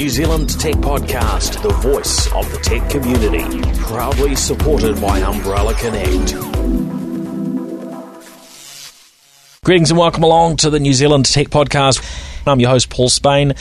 New Zealand Tech Podcast, the voice of the tech community. Proudly supported by Umbrella Connect. Greetings and welcome along to the New Zealand Tech Podcast. I'm your host, Paul Spain,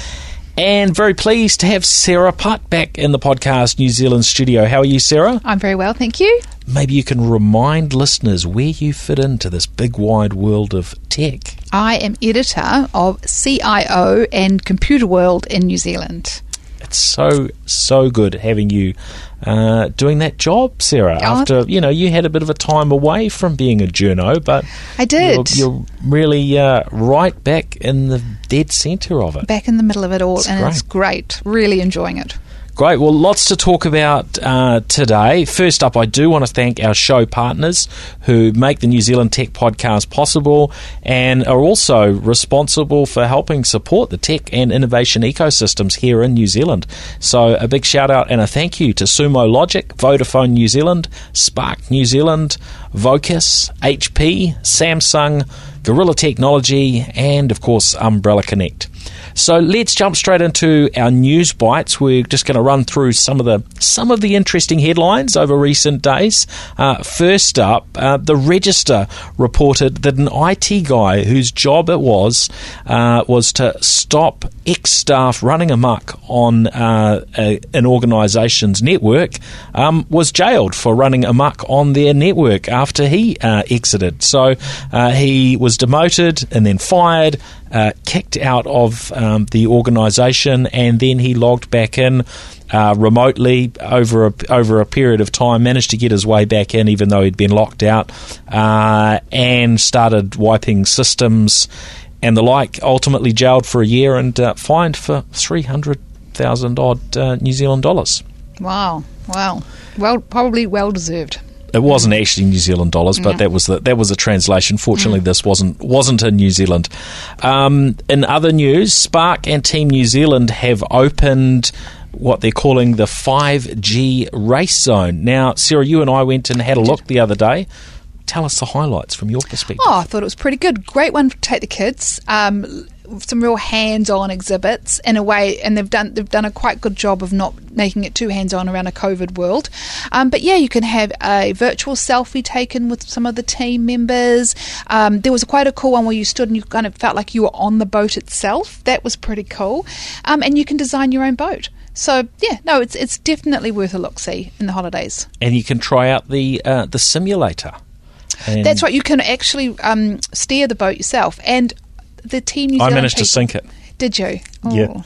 and very pleased to have Sarah Putt back in the podcast New Zealand studio. How are you, Sarah? I'm very well, thank you. Maybe you can remind listeners where you fit into this big wide world of tech. I am editor of CIO and Computer World in New Zealand. It's so so good having you uh, doing that job, Sarah. Oh. After you know you had a bit of a time away from being a journo, but I did. You're, you're really uh, right back in the dead centre of it. Back in the middle of it all, It's and it's great. Really enjoying it. Great. Well, lots to talk about uh, today. First up, I do want to thank our show partners who make the New Zealand Tech Podcast possible and are also responsible for helping support the tech and innovation ecosystems here in New Zealand. So, a big shout out and a thank you to Sumo Logic, Vodafone New Zealand, Spark New Zealand, Vocus, HP, Samsung, Gorilla Technology, and of course, Umbrella Connect. So let's jump straight into our news bites. We're just going to run through some of the some of the interesting headlines over recent days. Uh, first up, uh, the Register reported that an IT guy whose job it was uh, was to stop ex staff running amok on uh, a, an organisation's network um, was jailed for running amok on their network after he uh, exited. So uh, he was demoted and then fired uh, kicked out of um, the organisation, and then he logged back in uh, remotely over a, over a period of time. Managed to get his way back in, even though he'd been locked out, uh, and started wiping systems and the like. Ultimately, jailed for a year and uh, fined for three hundred thousand odd New Zealand dollars. Wow, wow. Well, probably well deserved. It wasn't actually New Zealand dollars, but that was the, that was a translation. Fortunately, this wasn't wasn't in New Zealand. Um, in other news, Spark and Team New Zealand have opened what they're calling the 5G race zone. Now, Sarah, you and I went and had a look the other day. Tell us the highlights from your perspective. Oh, I thought it was pretty good. Great one to take the kids. Um, some real hands-on exhibits in a way, and they've done they've done a quite good job of not making it too hands-on around a COVID world. Um, but yeah, you can have a virtual selfie taken with some of the team members. Um, there was quite a cool one where you stood and you kind of felt like you were on the boat itself. That was pretty cool. Um, and you can design your own boat. So yeah, no, it's it's definitely worth a look see in the holidays. And you can try out the uh, the simulator. And That's right. You can actually um, steer the boat yourself, and the team. New I managed to sink it. Did you? Yeah. Oh.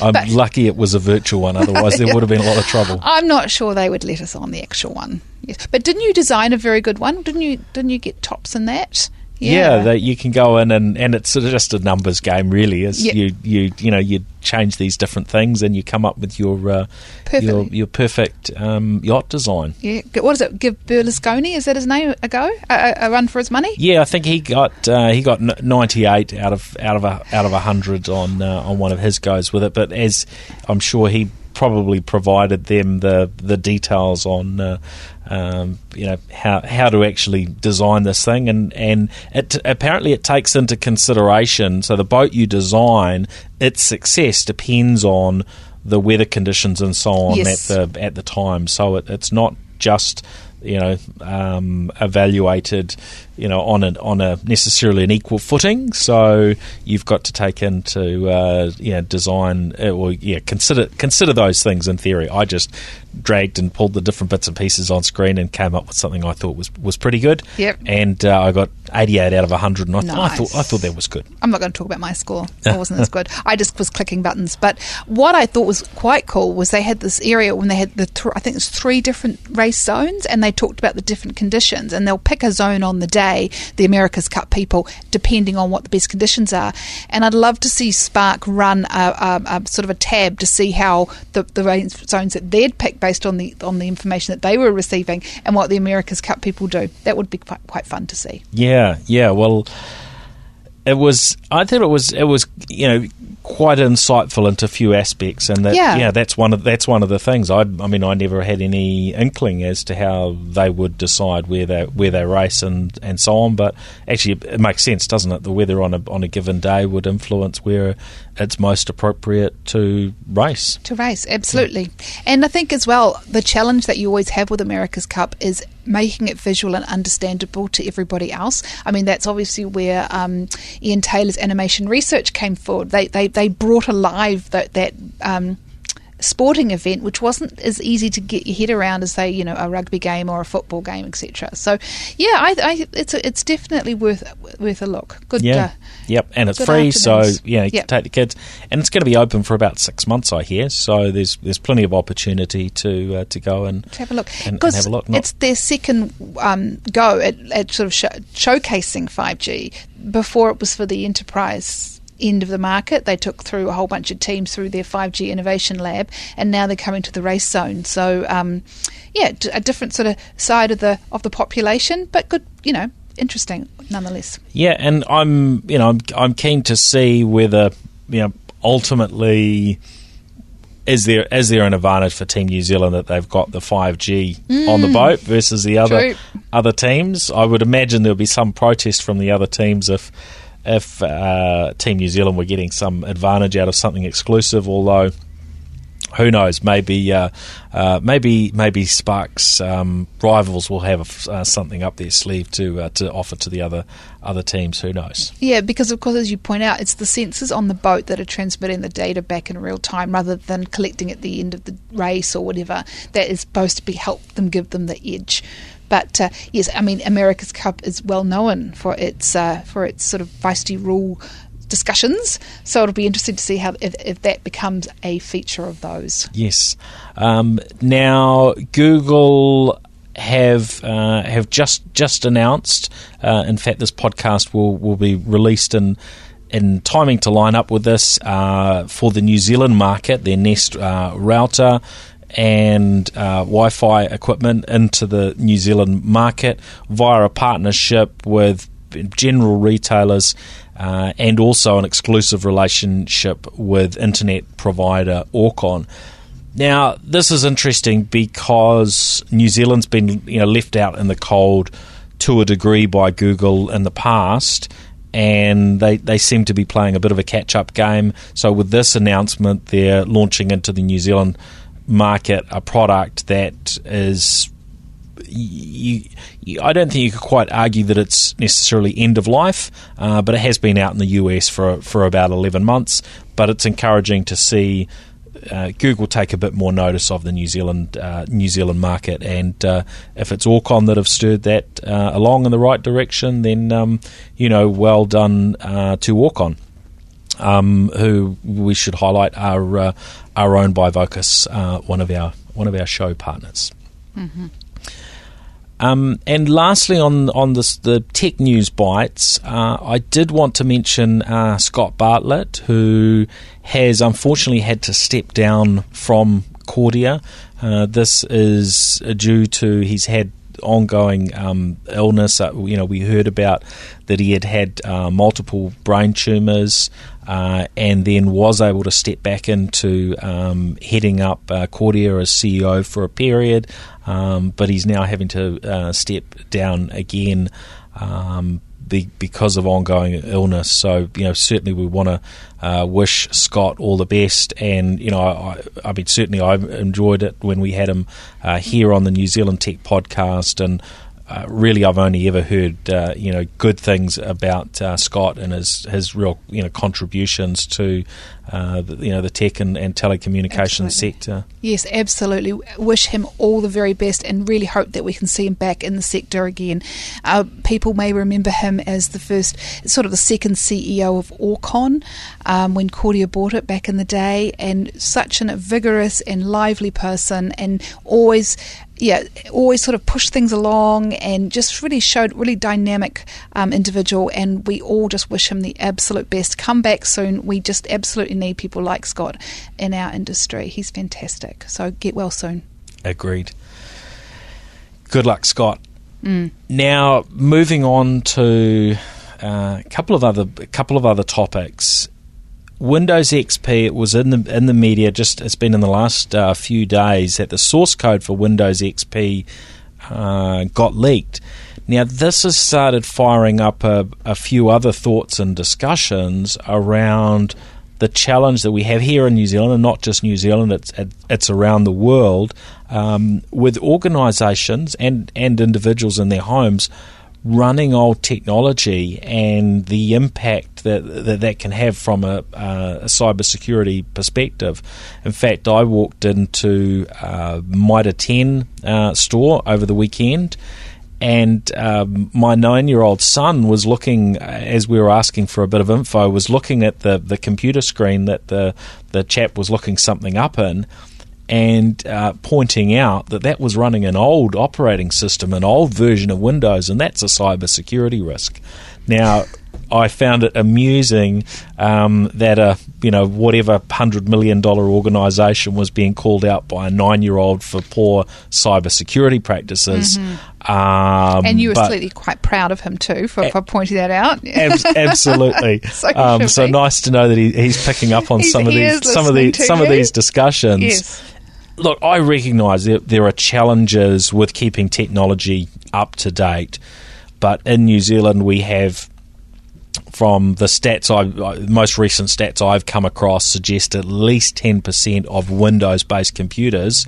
I'm But- lucky it was a virtual one, otherwise there would have been a lot of trouble. I'm not sure they would let us on the actual one. Yes, but didn't you design a very good one? Didn't you? Didn't you get tops in that? Yeah, that you can go in and, and it's sort of just a numbers game, really. Is Yeah. you you you know you change these different things and you come up with your uh, your your perfect um, yacht design. yeah. What is it? Give Bernasconi is that his name? A go? A, a, run for his money? Yeah, I think he got uh, he got ninety eight out of out of a out of a hundred on uh, on one of his goes with it. But as I'm sure he probably provided them the the details on uh, um, you know how how to actually design this thing and and it apparently it takes into consideration so the boat you design its success depends on the weather conditions and so on Yes. at the at the time so it, it's not just you know um, evaluated you know on a on a necessarily an equal footing. So you've got to take into uh, yeah design uh, or yeah consider consider those things in theory. I just dragged and pulled the different bits and pieces on screen and came up with something I thought was was pretty good Yep. and uh, I got 88 out of 100 and I, th- I thought I thought that was good I'm not going to talk about my score. It wasn't as good. I just was clicking buttons. But what I thought was quite cool was they had this area when they had the th- I think it's three different race zones, and they talked about the different conditions, and they'll pick a zone on the day, the America's Cup people, depending on what the best conditions are. And I'd love to see Spark run a, a, a sort of a tab to see how the the race zones that they'd picked based on the on the information that they were receiving and what the America's Cup people do. That would be quite quite fun to see. Yeah, yeah. Well, it was. I thought it was. It was. You know, quite insightful into a few aspects, and that Yeah. yeah, that's one of that's one of the things. I, I mean, I never had any inkling as to how they would decide where they where they race and, and so on. But actually, it makes sense, doesn't it? The weather on a on a given day would influence where it's most appropriate to race. to race absolutely and i think as well the challenge that you always have with america's cup is making it visual and understandable to everybody else. I mean that's obviously where um, ian taylor's animation research came forward. They they, they brought alive that that um, sporting event which wasn't as easy to get your head around as say you know a rugby game or a football game etc so yeah I, I it's it's definitely worth worth a look good Yeah. uh, Yep, and it's free, so yeah, you Yep. can take the kids, and it's going to be open for about six months, I hear. So there's there's plenty of opportunity to uh, to go and to have a look and, and because have a look. Not- it's their second um, go at, at sort of sho- showcasing 5G. Before it was for the enterprise end of the market. They took through a whole bunch of teams through their 5G innovation lab, and now they're coming to the race zone. So um, yeah, a different sort of side of the of the population, but good, you know, interesting nonetheless. Yeah, and I'm you know I'm I'm keen to see whether you know ultimately is there is there an advantage for Team New Zealand that they've got the five G on the boat versus the other True. other teams? I would imagine there'll be some protest from the other teams if if uh, Team New Zealand were getting some advantage out of something exclusive, although. Who knows? Maybe, uh, uh, maybe, maybe Sparks um, rivals will have uh, something up their sleeve to uh, to offer to the other other teams. Who knows? Yeah, because of course, as you point out, it's the sensors on the boat that are transmitting the data back in real time, rather than collecting at the end of the race or whatever. That is supposed to be help them give them the edge. But uh, yes, I mean America's Cup is well known for its uh, for its sort of feisty rule discussions. So it'll be interesting to see how if, if that becomes a feature of those. Yes. Um, now Google have uh, have just just announced. Uh, in fact, this podcast will will be released in. In timing to line up with this uh, for the New Zealand market, their Nest uh, router and uh, Wi-Fi equipment into the New Zealand market via a partnership with general retailers uh, and also an exclusive relationship with internet provider Orcon. Now, this is interesting because New Zealand's been you know left out in the cold to a degree by Google in the past, and they, they seem to be playing a bit of a catch up game. So, with this announcement, they're launching into the New Zealand market a product that is you, you, I don't think you could quite argue that it's necessarily end of life, uh, but it has been out in the US for for about eleven months. But it's encouraging to see uh, Google take a bit more notice of the New Zealand uh, New Zealand market, and uh, if it's Orcon that have stirred that uh, along in the right direction, then um, you know, well done uh, to Orcon. Um, who we should highlight are uh, are owned by Vocus, uh, one of our one of our show partners. Um, and lastly, on on this, the tech news bites, uh, I did want to mention uh, Scott Bartlett, who has unfortunately had to step down from Kordia. Uh, this is due to he's had ongoing um, illness. Uh, you know, we heard about that he had had uh, multiple brain tumours. Uh, and then was able to step back into um, heading up uh, Kordia as CEO for a period, um, but he's now having to uh, step down again um, be, because of ongoing illness. So, you know, certainly we want to uh, wish Scott all the best. And, you know, I, I mean, certainly I enjoyed it when we had him uh, here on the New Zealand Tech podcast. And uh, really, I've only ever heard uh, you know good things about uh, Scott and his his real you know contributions to uh, the, you know the tech and, and telecommunications Absolutely. sector. Yes, absolutely. Wish him all the very best and really hope that we can see him back in the sector again. Uh, people may remember him as the first, sort of the second CEO of Orcon um, when Kordia bought it back in the day, and such a vigorous and lively person, and always. Yeah, always sort of pushed things along and just really showed really dynamic um, individual. And we all just wish him the absolute best. Come back soon. We just absolutely need people like Scott in our industry. He's fantastic. So get well soon. Agreed. Good luck, Scott. Now, moving on to uh, a couple of other a couple of other topics. Windows XP. It was in the in the media. Just it's been in the last uh, few days that the source code for Windows XP uh, got leaked. Now this has started firing up a, a few other thoughts and discussions around the challenge that we have here in New Zealand, and not just New Zealand, it's it's around the world, um, with organisations and and individuals in their homes running old technology and the impact that that, that can have from a, a cybersecurity perspective. In fact, I walked into uh, Mitre 10 uh, store over the weekend and um, my nine-year-old son was looking as we were asking for a bit of info was looking at the, the computer screen that the the chap was looking something up in and uh, pointing out that that was running an old operating system an old version of windows and that's a cybersecurity risk now I found it amusing um, that a you know whatever hundred million dollar organisation was being called out by a nine year old for poor cybersecurity practices. Mm-hmm. Um, and you were clearly quite proud of him too for, for pointing that out. ab- absolutely. so, um, so nice to know that he, he's picking up on some of these some of these some of these discussions. Yes. Look, I recognise that there are challenges with keeping technology up to date, but in New Zealand we have from the stats I most recent stats I've come across suggest at least 10% of Windows based computers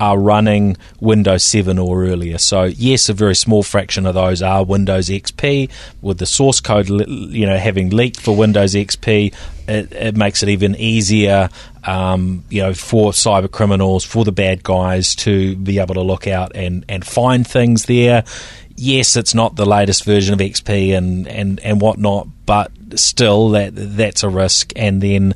are running Windows 7 or earlier. So yes, a very small fraction of those are Windows XP with the source code you know having leaked for Windows XP it, it makes it even easier um, you know, for cyber criminals, for the bad guys to be able to look out and, and find things there yes, it's not the latest version of XP and, and, and whatnot, but still that that's a risk. And then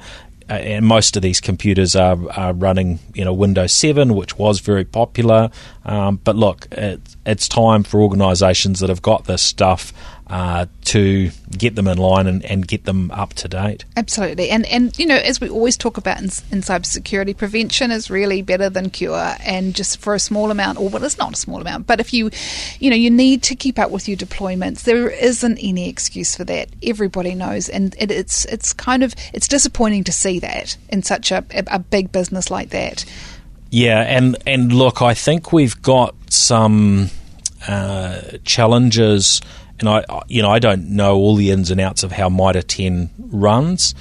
uh, and most of these computers are, are running you know Windows 7, which was very popular. Um, but look, it, it's time for organisations that have got this stuff uh, to get them in line and, and get them up to date. Absolutely, and and you know as we always talk about in, in cybersecurity, prevention is really better than cure. And just for a small amount, or well, it's not a small amount, but if you, you know, you need to keep up with your deployments. There isn't any excuse for that. Everybody knows, and it, it's it's kind of it's disappointing to see that in such a, a big business like that. Yeah, and and look, I think we've got some uh, challenges and I, you know, I don't know all the ins and outs of how Mitre 10 runs,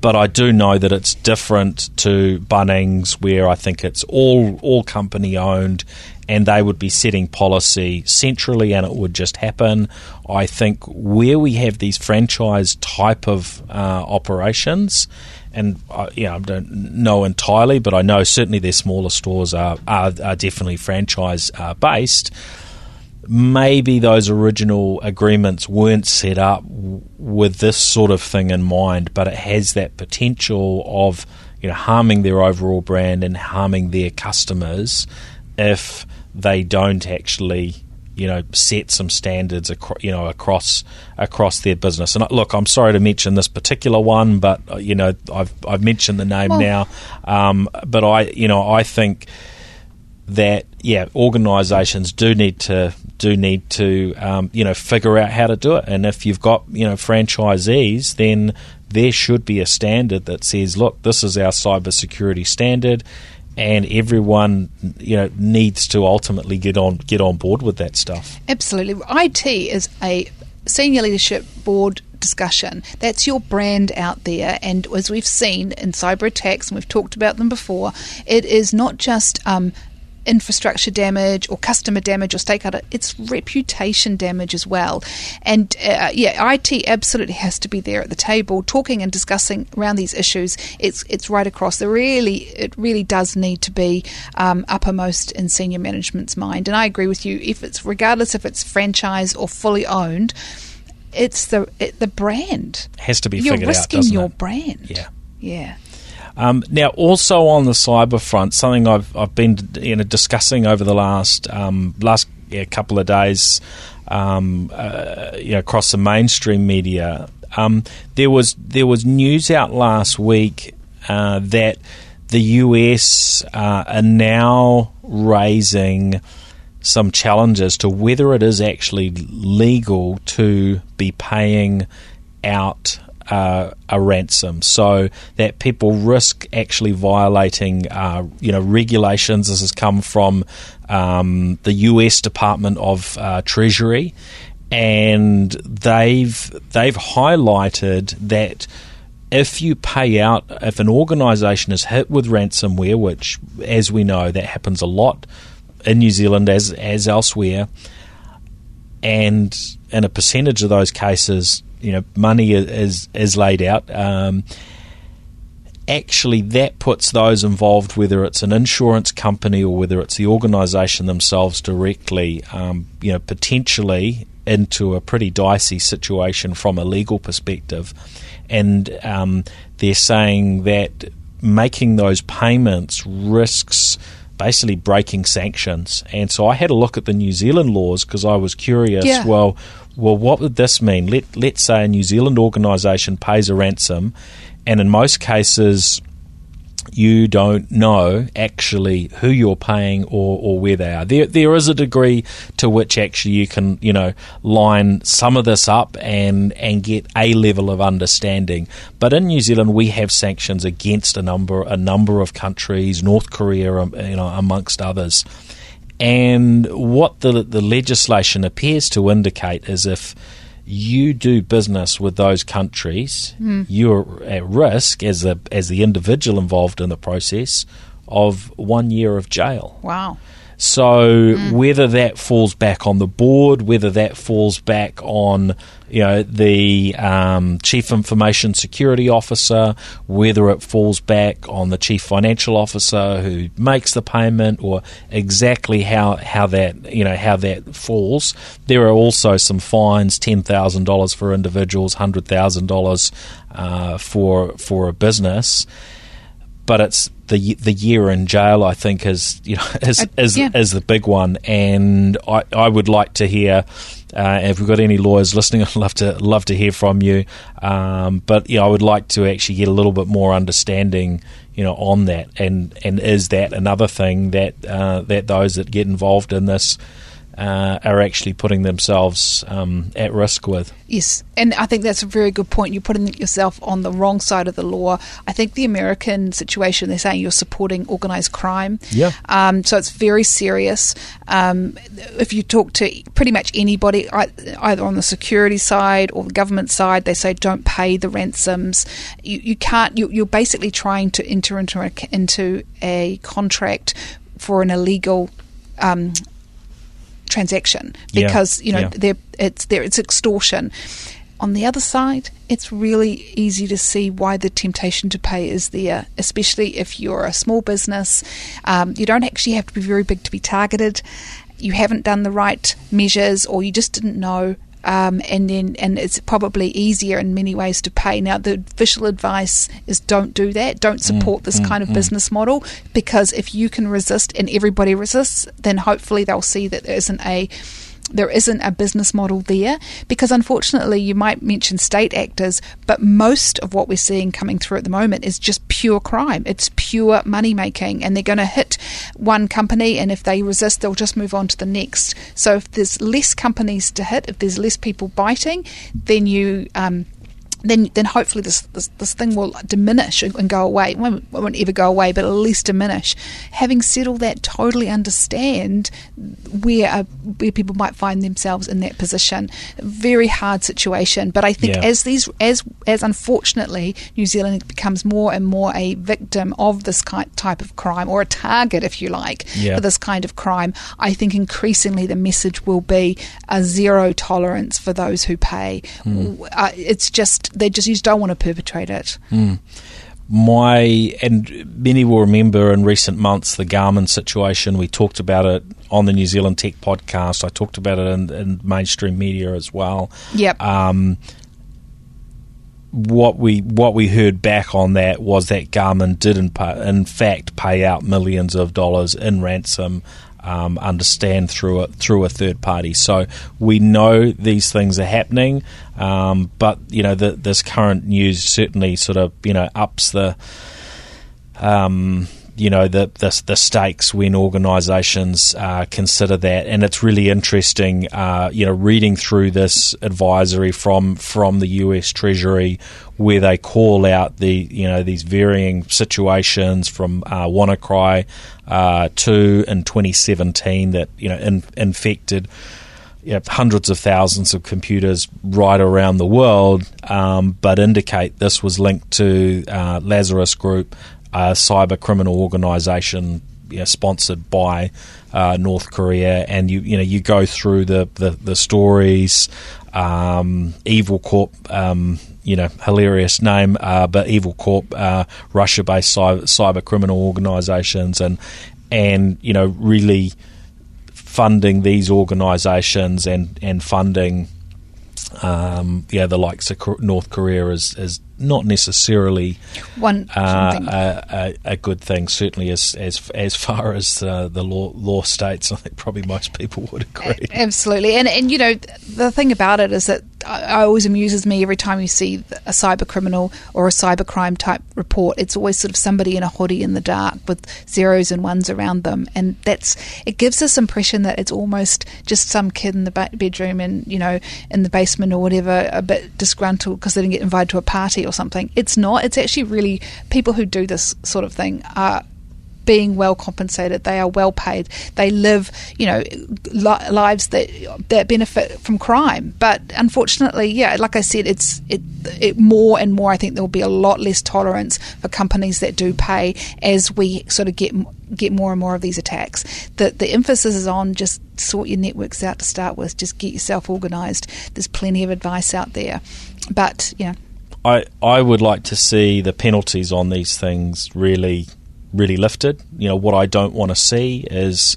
but I do know that it's different to Bunnings, where I think it's all all company owned, and they would be setting policy centrally, and it would just happen. I think where we have these franchise type of uh, operations, and uh, you know, I don't know entirely, but I know certainly their smaller stores are are, are definitely franchise uh, based maybe those original agreements weren't set up with this sort of thing in mind, but it has that potential of you know harming their overall brand and harming their customers if they don't actually you know set some standards across you know across across their business. And look, I'm sorry to mention this particular one, but uh, you know I've I've mentioned the name well, now, um, but I you know I think that yeah, organisations do need to do need to um, you know figure out how to do it. And if you've got you know franchisees, then there should be a standard that says, look, this is our cybersecurity standard, and everyone you know needs to ultimately get on get on board with that stuff. Absolutely, IT is a senior leadership board discussion. That's your brand out there. And as we've seen in cyber attacks, and we've talked about them before, it is not just um, infrastructure damage or customer damage or stakeholder, it's reputation damage as well. And uh, yeah, IT absolutely has to be there at the table, talking and discussing around these issues. It's it's right across. The really it really does need to be um, uppermost in senior management's mind. And I agree with you. If it's regardless if it's franchise or fully owned, it's the it, the brand has to be You're figured risking out. your it? brand. Yeah. Yeah. Um, now, also on the cyber front, something I've I've been you know discussing over the last um, last yeah, couple of days, um, uh, you know, across the mainstream media. Um, there was there was news out last week uh, that the US uh, are now raising some challenges to whether it is actually legal to be paying out uh, a ransom, so that people risk actually violating, uh, you know, regulations. This has come from um, the U.S. Department of uh, Treasury, and they've they've highlighted that if you pay out, if an organisation is hit with ransomware, which, as we know, that happens a lot in New Zealand as as elsewhere, and in a percentage of those cases, you know, money is is laid out. Um, actually, that puts those involved, whether it's an insurance company or whether it's the organisation themselves directly, um, you know, potentially into a pretty dicey situation from a legal perspective. And um, they're saying that making those payments risks basically breaking sanctions. And so I had a look at the New Zealand laws because I was curious. Yeah. Well, well, what would this mean? Let let's say a New Zealand organisation pays a ransom, and in most cases, you don't know actually who you're paying or, or where they are. There there is a degree to which actually you can you know line some of this up and and get a level of understanding. But in New Zealand, we have sanctions against a number a number of countries, North Korea, um, you know, amongst others. And what the the legislation appears to indicate is if you do business with those countries, Hmm. you're at risk as a as the individual involved in the process of one year of jail. Wow. So whether that falls back on the board, whether that falls back on you know the um, chief information security officer, whether it falls back on the chief financial officer who makes the payment, or exactly how how that you know how that falls, there are also some fines: ten thousand dollars for individuals, hundred thousand dollars uh, for for a business but it's the the year in jail. I think is you know is Uh, is, yeah. is the big one, and I, I would like to hear. Uh, if we've got any lawyers listening, I'd love to love to hear from you. Um, but yeah, I would like to actually get a little bit more understanding, you know, on that. And and is that another thing that uh, that those that get involved in this uh, are actually putting themselves um, at risk with? Yes, and I think that's a very good point. You're putting yourself on the wrong side of the law. I think the American situation, they're saying you're supporting organised crime. Yeah. Um, so it's very serious. Um, if you talk to pretty much anybody, either on the security side or the government side, they say don't pay the ransoms. You, you can't. You, you're basically trying to enter into a, into a contract for an illegal. Um, transaction Yeah, because you know yeah. it's there it's extortion. On the other side, it's really easy to see why the temptation to pay is there, especially if you're a small business. Um, you don't actually have to be very big to be targeted. You haven't done the right measures, or you just didn't know. Um, and then, and it's probably easier in many ways to pay. Now, the official advice is don't do that. Don't mm, support this mm, kind of mm. business model because if you can resist and everybody resists, then hopefully they'll see that there isn't a there isn't a business model there because unfortunately you might mention state actors but most of what we're seeing coming through at the moment is just pure crime it's pure money making and they're going to hit one company and if they resist they'll just move on to the next. So if there's less companies to hit if there's less people biting then you um, then then hopefully this, this this thing will diminish and go away. It won't, it won't ever go away, but at least diminish. Having said all that, totally understand where uh, where people might find themselves in that position. Very hard situation, but I think Yeah. as these as as unfortunately New Zealand becomes more and more a victim of this kind type of crime or a target, if you like, Yeah. for this kind of crime, I think increasingly the message will be a zero tolerance for those who pay. Uh, it's just they just you just don't want to perpetrate it. my and many will remember in recent months the Garmin situation. We talked about it on the New Zealand Tech podcast. I talked about it in, in mainstream media as well. Yep. Um, what we what we heard back on that was that Garmin did in, in fact pay out millions of dollars in ransom. Um, understand through a through a third party, so we know these things are happening. Um, but you know, the, this current news certainly sort of you know ups the um, you know the the, the stakes when organisations uh, consider that, and it's really interesting. Uh, you know, reading through this advisory from from the U.S. Treasury, where they call out the you know these varying situations from uh, WannaCry uh, to in 2017 that you know in, infected. You know, hundreds of thousands of computers right around the world, um, but indicate this was linked to uh, Lazarus Group, a cyber criminal organisation you know, sponsored by uh, North Korea, and you you know you go through the the, the stories. Um, Evil Corp, um, you know, hilarious name, uh, but Evil Corp, uh, Russia-based cyber, cyber criminal organisations, and and you know really funding these organisations and and funding. Um, yeah, the likes of North Korea is, is not necessarily one uh, a, a, a, good thing. Certainly, as as as far as uh, the law law states, I think probably most people would agree. Absolutely, and and you know the thing about it is that I always amuses me every time you see a cyber criminal or a cyber crime type report. It's always sort of somebody in a hoodie in the dark with zeros and ones around them, and that's it gives this impression that it's almost just some kid in the bedroom and you know in the basement or whatever, a bit disgruntled because they didn't get invited to a party or something. It's not. It's actually really people who do this sort of thing are being well compensated. They are well paid. They live, you know, li- lives that that benefit from crime. But unfortunately, yeah, like I said, it's it, it more and more. I think there will be a lot less tolerance for companies that do pay as we sort of get get more and more of these attacks. The the emphasis is on just sort your networks out to start with. Just get yourself organised. There's plenty of advice out there, but yeah. I, I would like to see the penalties on these things really, really lifted. You know, what I don't want to see is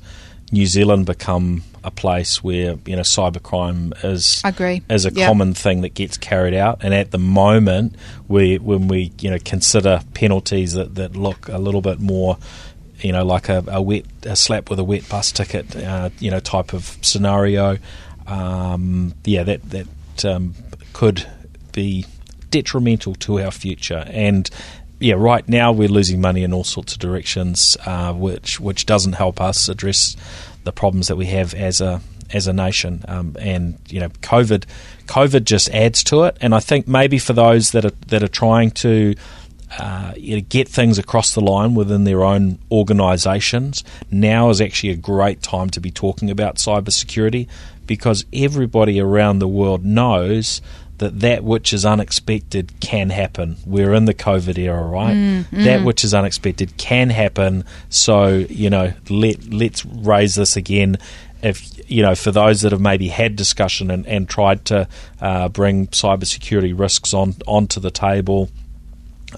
New Zealand become a place where you know cybercrime is agree. is a yep. common thing that gets carried out. And at the moment, we when we you know consider penalties that, that look a little bit more you know, like a, a wet a slap with a wet bus ticket, uh, you know, type of scenario. Um, yeah, that that um, could be detrimental to our future. And yeah, right now we're losing money in all sorts of directions, uh, which which doesn't help us address the problems that we have as a as a nation. Um, and you know, COVID COVID just adds to it. And I think maybe for those that are that are trying to uh, you know, get things across the line within their own organisations. Now is actually a great time to be talking about cybersecurity because everybody around the world knows that that which is unexpected can happen. We're in the COVID era, right? Mm, mm. That which is unexpected can happen. So you know, let let's raise this again. If you know, for those that have maybe had discussion and, and tried to uh, bring cybersecurity risks on onto the table,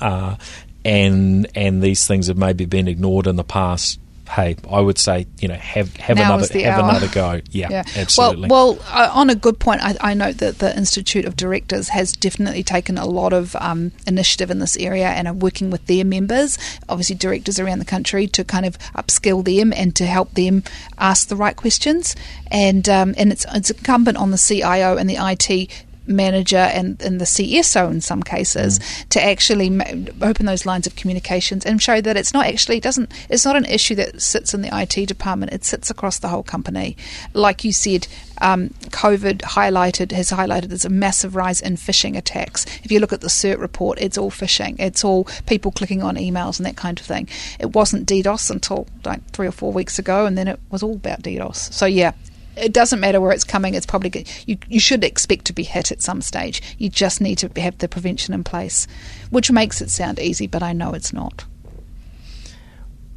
uh, and and these things have maybe been ignored in the past, hey, I would say you know have have now another have hour. another go. Yeah, yeah. absolutely. Well, well uh, on a good point, I, I, note that the Institute of Directors has definitely taken a lot of um, initiative in this area and are working with their members, obviously directors around the country, to kind of upskill them and to help them ask the right questions. And um, and it's it's incumbent on the CIO and the IT manager and, and the CSO in some cases mm. to actually ma- open those lines of communications and show that it's not actually doesn't it's not an issue that sits in the IT department. It sits across the whole company. Like you said um, COVID highlighted has highlighted there's a massive rise in phishing attacks. If you look at the CERT report it's all phishing. It's all people clicking on emails and that kind of thing. It wasn't DDoS until like three or four weeks ago and then it was all about DDoS. So yeah it doesn't matter where it's coming. It's probably. You, you should expect to be hit at some stage. You just need to have the prevention in place, which makes it sound easy, but I know it's not.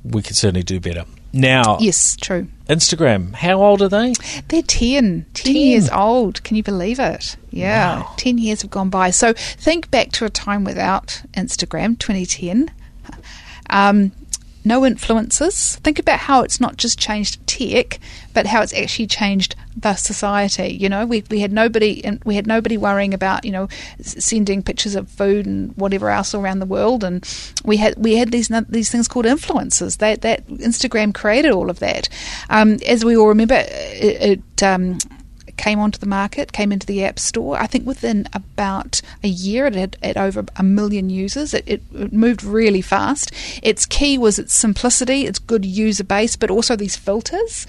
We could certainly do better. Now, yes, true. Instagram, how old are they? They're 10, 10, 10. years old. Can you believe it? Yeah, wow. 10 years have gone by. So think back to a time without Instagram, 2010. Um, no influences. Think about how it's not just changed tech, but how it's actually changed the society. You know, we, we had nobody and we had nobody worrying about you know sending pictures of food and whatever else around the world, and we had we had these these things called influencers. That that Instagram created all of that. Um, as we all remember, it, it um, came onto the market, came into the App Store. I think within about a year, it had, over a million users. It, it, it moved really fast. Its key was its simplicity, its good user base, but also these filters.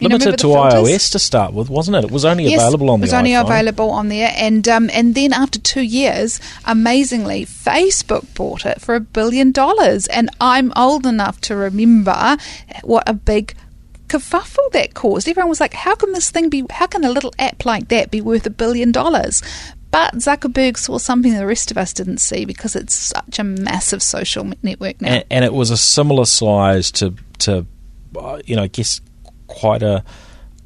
You Limited to iOS to start with, wasn't it? It was only yes, available on the It was only iPhone. available on there, and um, and then after two years, amazingly, Facebook bought it for a billion dollars. And I'm old enough to remember what a big kerfuffle that caused. Everyone was like, "How can this thing be? How can a little app like that be worth a billion dollars?" But Zuckerberg saw something the rest of us didn't see because it's such a massive social network now. and, and it was a similar size to to uh, you know, I guess quite a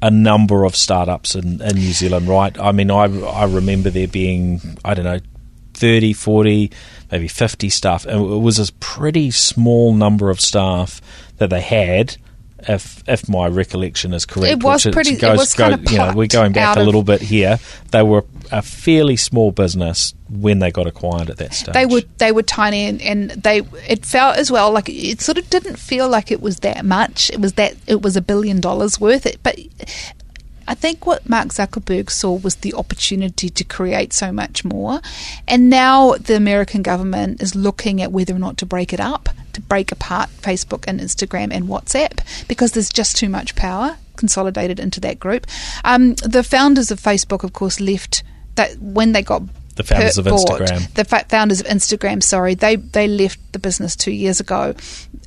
a number of startups in, in New Zealand, right? I mean, I I remember there being I don't know. 30, 40, maybe 50 staff. And it was a pretty small number of staff that they had, if if my recollection is correct. It was pretty- it Goes, was kind of you know, we're going back a little bit here. They were a fairly small business when they got acquired at that stage. They were they were tiny and, and they it felt as well like it sort of didn't feel like it was that much. It was that it was a billion dollars worth it, but. I think what Mark Zuckerberg saw was the opportunity to create so much more. And now the American government is looking at whether or not to break it up, to break apart Facebook and Instagram and WhatsApp, because there's just too much power consolidated into that group. Um, the founders of Facebook, of course, left that when they got The founders of Instagram. the fa- founders of Instagram, sorry, they they left the business two years ago,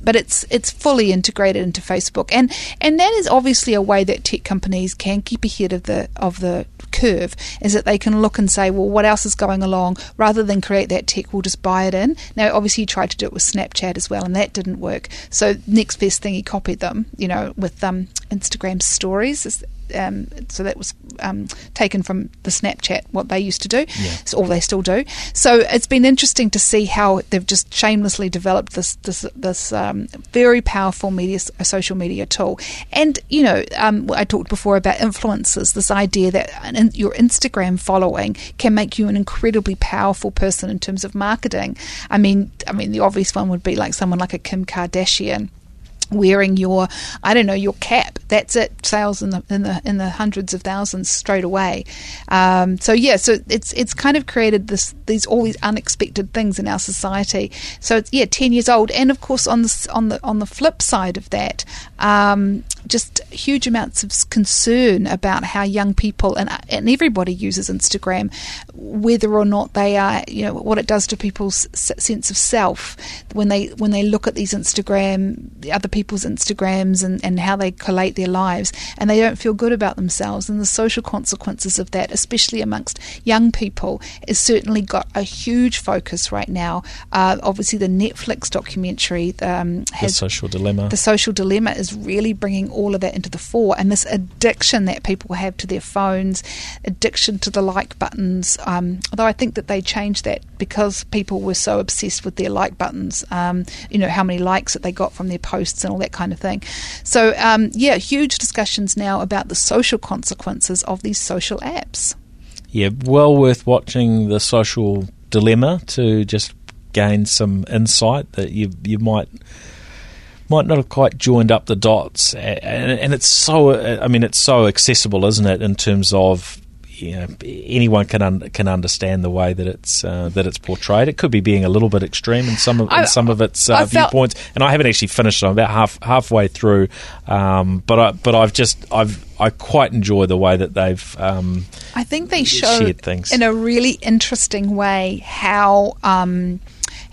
but it's it's fully integrated into Facebook, and and that is obviously a way that tech companies can keep ahead of the of the curve, is that they can look and say, well, what else is going along, rather than create that tech, we'll just buy it in. Now, obviously, he tried to do it with Snapchat as well, and that didn't work. So next best thing, he copied them, you know, with um, Instagram stories. Um, so that was um, taken from the Snapchat, what they used to do, so, or they still do. So it's been interesting to see how they've just shamelessly developed this this this um, very powerful media social media tool. And you know, um, I talked before about influencers. This idea that an, your Instagram following can make you an incredibly powerful person in terms of marketing. I mean, I mean, the obvious one would be like someone like a Kim Kardashian wearing your I don't know your cap. That's it. Sales in the in the in the hundreds of thousands straight away. Um, so yeah, so it's it's kind of created this these all these unexpected things in our society. So it's yeah, ten years old, and of course on the on the on the flip side of that, um, just huge amounts of concern about how young people and and everybody uses Instagram, whether or not they are you know what it does to people's sense of self when they when they look at these Instagram the other people's Instagrams and, and how they collate their lives and they don't feel good about themselves and the social consequences of that, especially amongst young people, is certainly got a huge focus right now. Uh, obviously, the Netflix documentary um, the social dilemma. the social dilemma is really bringing all of that into the fore and this addiction that people have to their phones addiction to the like buttons um, although i think that they changed that because people were so obsessed with their like buttons um, you know how many likes that they got from their posts and all that kind of thing so um, yeah huge discussions now about the social consequences of these social apps Yeah, well worth watching the social dilemma to just gain some insight that you you might might not have quite joined up the dots, and, and it's so I mean it's so accessible, isn't it? In terms of you know anyone can un- can understand the way that it's uh, that it's portrayed. It could be being a little bit extreme in some of I- in some of its uh, I felt- viewpoints, and I haven't actually finished. it. I'm about half halfway through, um, but I but I've just I've I quite enjoy the way that they've. Um, I think they show things. in a really interesting way how um,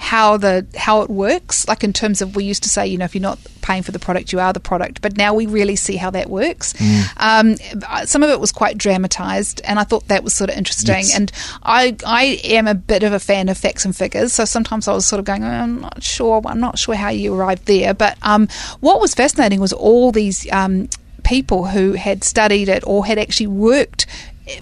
how the how it works. Like in terms of we used to say, you know, if you're not paying for the product, you are the product. But now we really see how that works. Um, some of it was quite dramatized, and I thought that was sort of interesting. Yes. And I I am a bit of a fan of facts and figures, so sometimes I was sort of going, "Oh, I'm not sure, I'm not sure how you arrived there. But um, what was fascinating was all these. Um, people who had studied it or had actually worked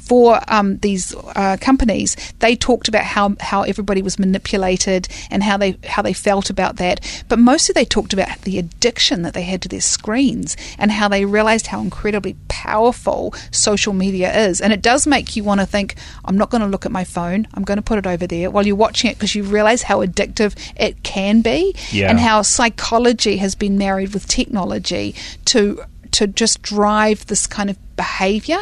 for um, these uh, companies, they talked about how, how everybody was manipulated and how they how they felt about that. But mostly they talked about the addiction that they had to their screens and how they realized how incredibly powerful social media is. And it does make you want to think, I'm not going to look at my phone. I'm going to put it over there while you're watching it because you realize how addictive it can be Yeah. and how psychology has been married with technology to to just drive this kind of behaviour.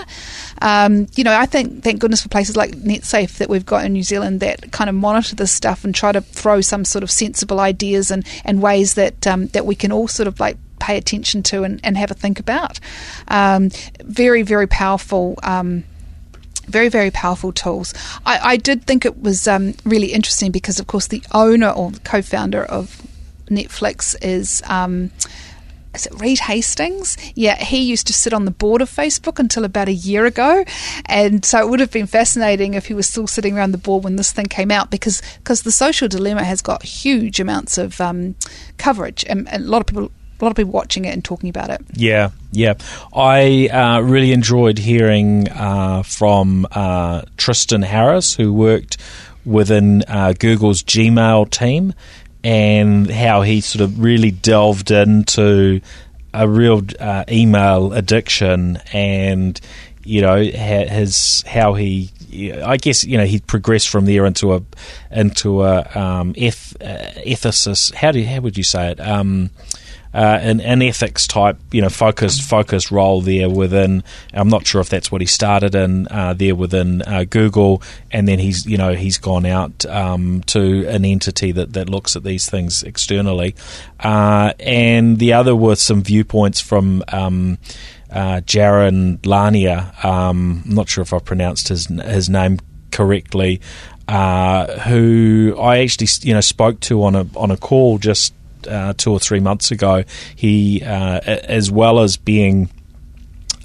Um, you know, I think thank goodness for places like NetSafe that we've got in New Zealand that kind of monitor this stuff and try to throw some sort of sensible ideas and, and ways that um, that we can all sort of like pay attention to and, and have a think about. Um, very, very powerful. Um, very, very powerful tools. I, I did think it was um, really interesting because, of course, the owner or co founder of Netflix is. Um, Reed Hastings? Yeah, he used to sit on the board of Facebook until about a year ago, and so it would have been fascinating if he was still sitting around the board when this thing came out, because because the social dilemma has got huge amounts of um, coverage, and, and, a lot of people a lot of people watching it and talking about it. Yeah, yeah. I uh, really enjoyed hearing uh, from uh, Tristan Harris, who worked within uh, Google's Gmail team, and how he sort of really delved into a real uh, email addiction and you know his how he I guess you know he progressed from there into a into a um, eth, uh, ethicist. How do you, how would you say it? Um, uh, an, an ethics type, you know, focused focused role there within. I'm not sure if that's what he started in uh, there within uh, Google, and then he's you know he's gone out um, to an entity that, that looks at these things externally, uh, and the other with some viewpoints from. Um, uh, Jaron Lanier, um, I'm not sure if I pronounced his his name correctly, uh, who I actually you know spoke to on a on a call just uh, two or three months ago, he, uh, as well as being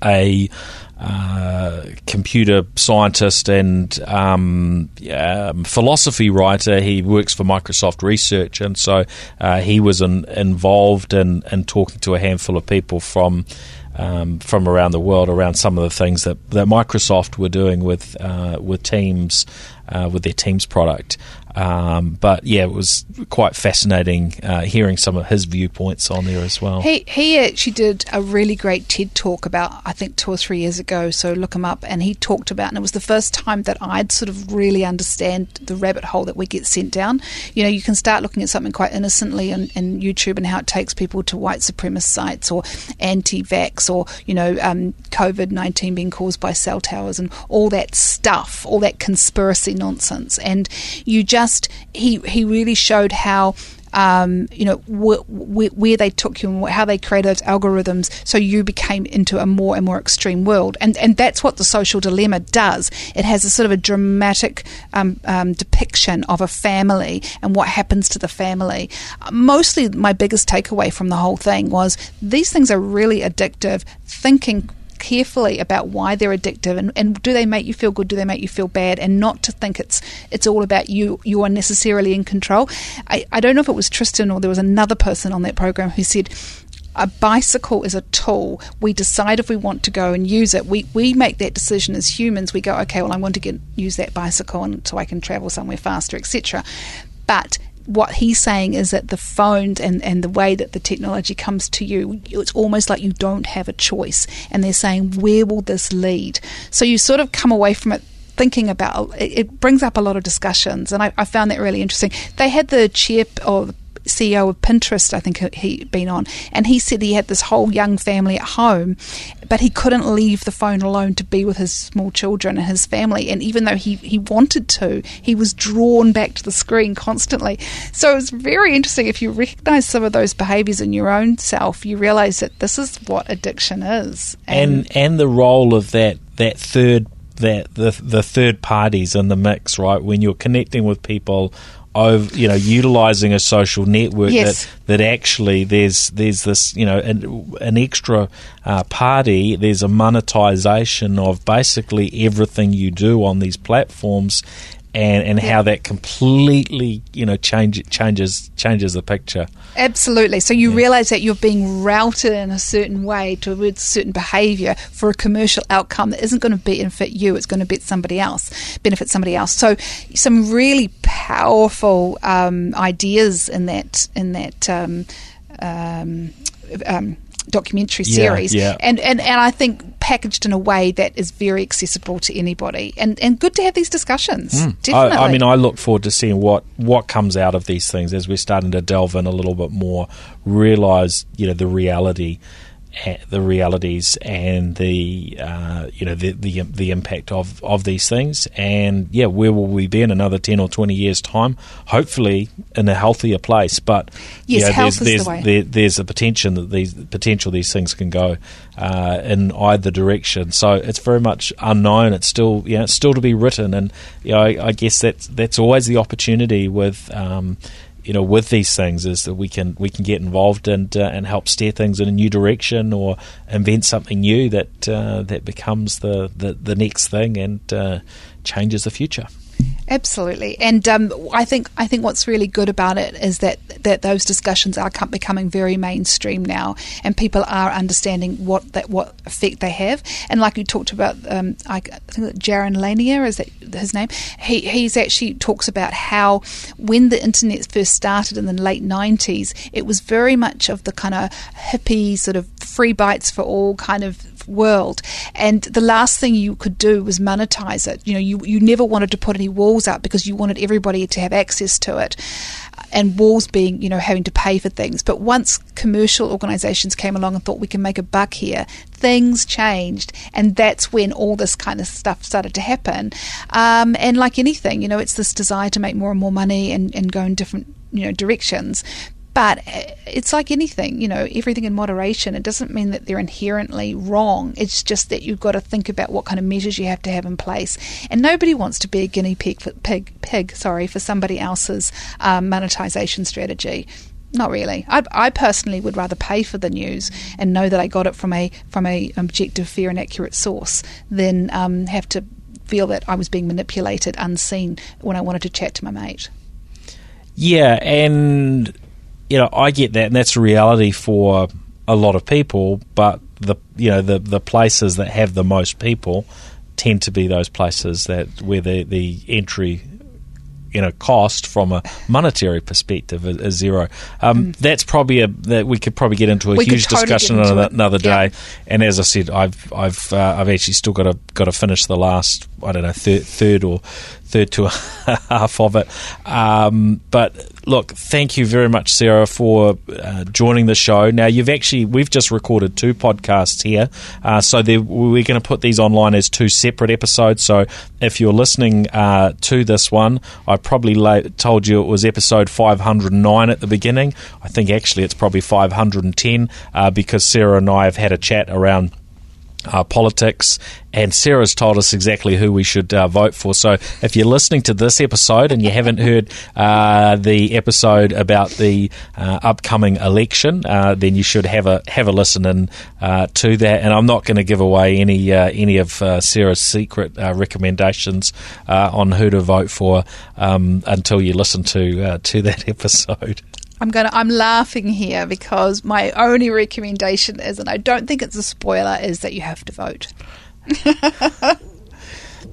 a uh, computer scientist and um, um, philosophy writer. He works for Microsoft Research, and so uh, he was in, involved in, in talking to a handful of people from. Um, from around the world, around some of the things that, that Microsoft were doing with uh, with Teams, uh, with their Teams product, um, but yeah, it was quite fascinating uh, hearing some of his viewpoints on there as well. He he actually did a really great TED talk about I think two or three years ago. So look him up, and he talked about, and it was the first time that I'd sort of really understand the rabbit hole that we get sent down. You know, you can start looking at something quite innocently in, in YouTube and how it takes people to white supremacist sites or anti-vax or you know um, COVID nineteen being caused by cell towers and all that stuff, all that conspiracy nonsense, and you just just he he really showed how um, you know wh- wh- where they took you and how they created those algorithms, so you became into a more and more extreme world, and and that's what the social dilemma does. It has a sort of a dramatic um, um, depiction of a family and what happens to the family. Mostly, my biggest takeaway from the whole thing was these things are really addictive. Thinking carefully about why they're addictive and, and do they make you feel good, do they make you feel bad, and not to think it's it's all about you. You are necessarily in control. I, I don't know if it was Tristan or there was another person on that program who said a bicycle is a tool. We decide if we want to go and use it. We, we make that decision as humans. We go, okay, well, I want to get use that bicycle and so I can travel somewhere faster, etc. But what he's saying is that the phones and, and the way that the technology comes to you, it's almost like you don't have a choice. And they're saying, where will this lead? So you sort of come away from it thinking about it, brings up a lot of discussions and I, I found that really interesting they had the chair or CEO of Pinterest, I think he'd been on, and he said he had this whole young family at home, but he couldn't leave the phone alone to be with his small children and his family. And even though he, he wanted to, he was drawn back to the screen constantly. So it's very interesting. If you recognize some of those behaviors in your own self, you realize that this is what addiction is. And and, and the role of that, that third that the the third parties in the mix, right? When you're connecting with people over, you know, utilizing a social network yes. that, that actually there's there's this, you know, an, an extra uh, party. There's a monetization of basically everything you do on these platforms, and, and how that completely you know change, changes changes the picture. Absolutely. So you yeah. realise that you're being routed in a certain way towards certain behaviour for a commercial outcome that isn't going to benefit you. It's going to benefit somebody else. Benefit somebody else. So some really powerful um, ideas in that in that. Um, um, um documentary series, yeah, yeah. and and and I think packaged in a way that is very accessible to anybody, and and good to have these discussions. Mm. Definitely. I, I, mean, I look forward to seeing what what comes out of these things as we're starting to delve in a little bit more, realize you know the reality the realities and the uh, you know the, the the impact of, of these things. And yeah where will we be in another 10 or 20 years time? Hopefully in a healthier place. But yes, you know, health there's is the way. There, there's a potential that these potential these things can go uh, in either direction. So it's very much unknown. It's still you know it's still to be written. And you know I, I guess that's that's always the opportunity with um, you know, with these things is that we can we can get involved and uh, and help steer things in a new direction or invent something new that uh, that becomes the, the, the next thing and uh, changes the future. Absolutely, and um, I think I think what's really good about it is that that those discussions are becoming very mainstream now, and people are understanding what that what effect they have. And like you talked about, um, I think Jaron Lanier is that his name. He he's actually talks about how when the internet first started in the late nineties, it was very much of the kind of hippie sort of free bites for all kind of world. And the last thing you could do was monetize it. You know, you, you never wanted to put any walls up because you wanted everybody to have access to it. And walls being, you know, having to pay for things. But once commercial organizations came along and thought we can make a buck here, things changed. And that's when all this kind of stuff started to happen. Um, and like anything, you know, it's this desire to make more and more money and, and go in different you know directions but uh, it's like anything, you know, everything in moderation. It doesn't mean that they're inherently wrong. It's just that you've got to think about what kind of measures you have to have in place. And nobody wants to be a guinea pig, for, pig, pig sorry, for somebody else's um, monetization strategy. Not really. I, I, personally would rather pay for the news and know that I got it from a from a objective, fair, and accurate source than um, have to feel that I was being manipulated unseen when I wanted to chat to my mate. Yeah, and you know, I get that, and that's a reality for a lot of people. But the you know the the places that have the most people tend to be those places that where the the entry you know cost from a monetary perspective is, is zero. Um, mm. That's probably a that we could probably get into a we huge totally discussion another, it. another day. Yeah. And as I said, I've I've uh, I've actually still got to got to finish the last I don't know third, third or third to a half of it. Um, but look, thank you very much, Sarah, for uh, joining the show. Now, you've actually we've just recorded two podcasts here, uh, so we're going to put these online as two separate episodes. So if you're listening uh, to this one, I probably la- told you it was episode 509 at the beginning. I think actually it's probably 510 uh, because Sarah and I have had a chat around uh, politics, and Sarah's told us exactly who we should uh, vote for. So if you're listening to this episode and you haven't heard uh, the episode about the uh, upcoming election, uh, then you should have a have a listen in uh, to that. And I'm not going to give away any any of Sarah's secret recommendations on who to vote for um, until you listen to to that episode. I'm to, I'm laughing here because my only recommendation is, and I don't think it's a spoiler, is that you have to vote.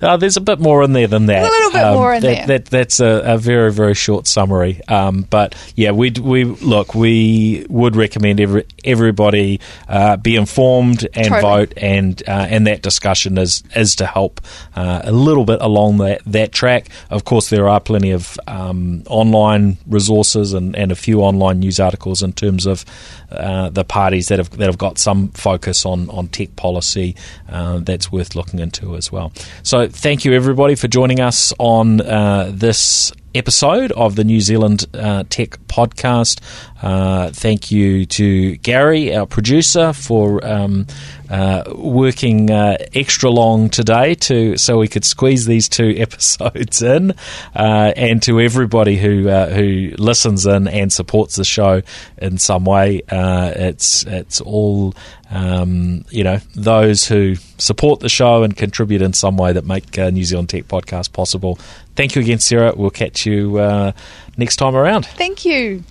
Uh, there's a bit more in there than that. a little bit um, more in that, there. That, that's a, a, very very short summary. Um, but yeah, we we look we would recommend every, everybody uh, be informed and Totally. vote, and uh, and that discussion is is to help uh, a little bit along that that track. Of course, there are plenty of um, online resources and, and a few online news articles in terms of uh, the parties that have that have got some focus on on tech policy. Uh, that's worth looking into as well. So thank you everybody for joining us on uh, this episode of the New Zealand uh, Tech Podcast. Uh, thank you to Gary, our producer, for um, uh, working uh, extra long today to so we could squeeze these two episodes in, uh, and to everybody who uh, who listens in and supports the show in some way. it's it's all um, you know those who support the show and contribute in some way that make New Zealand Tech Podcast possible. Thank you again, Sarah. We'll catch you uh, next time around. Thank you.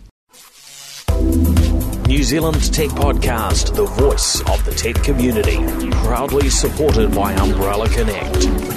New Zealand Tech Podcast, the voice of the tech community, proudly supported by Umbrella Connect.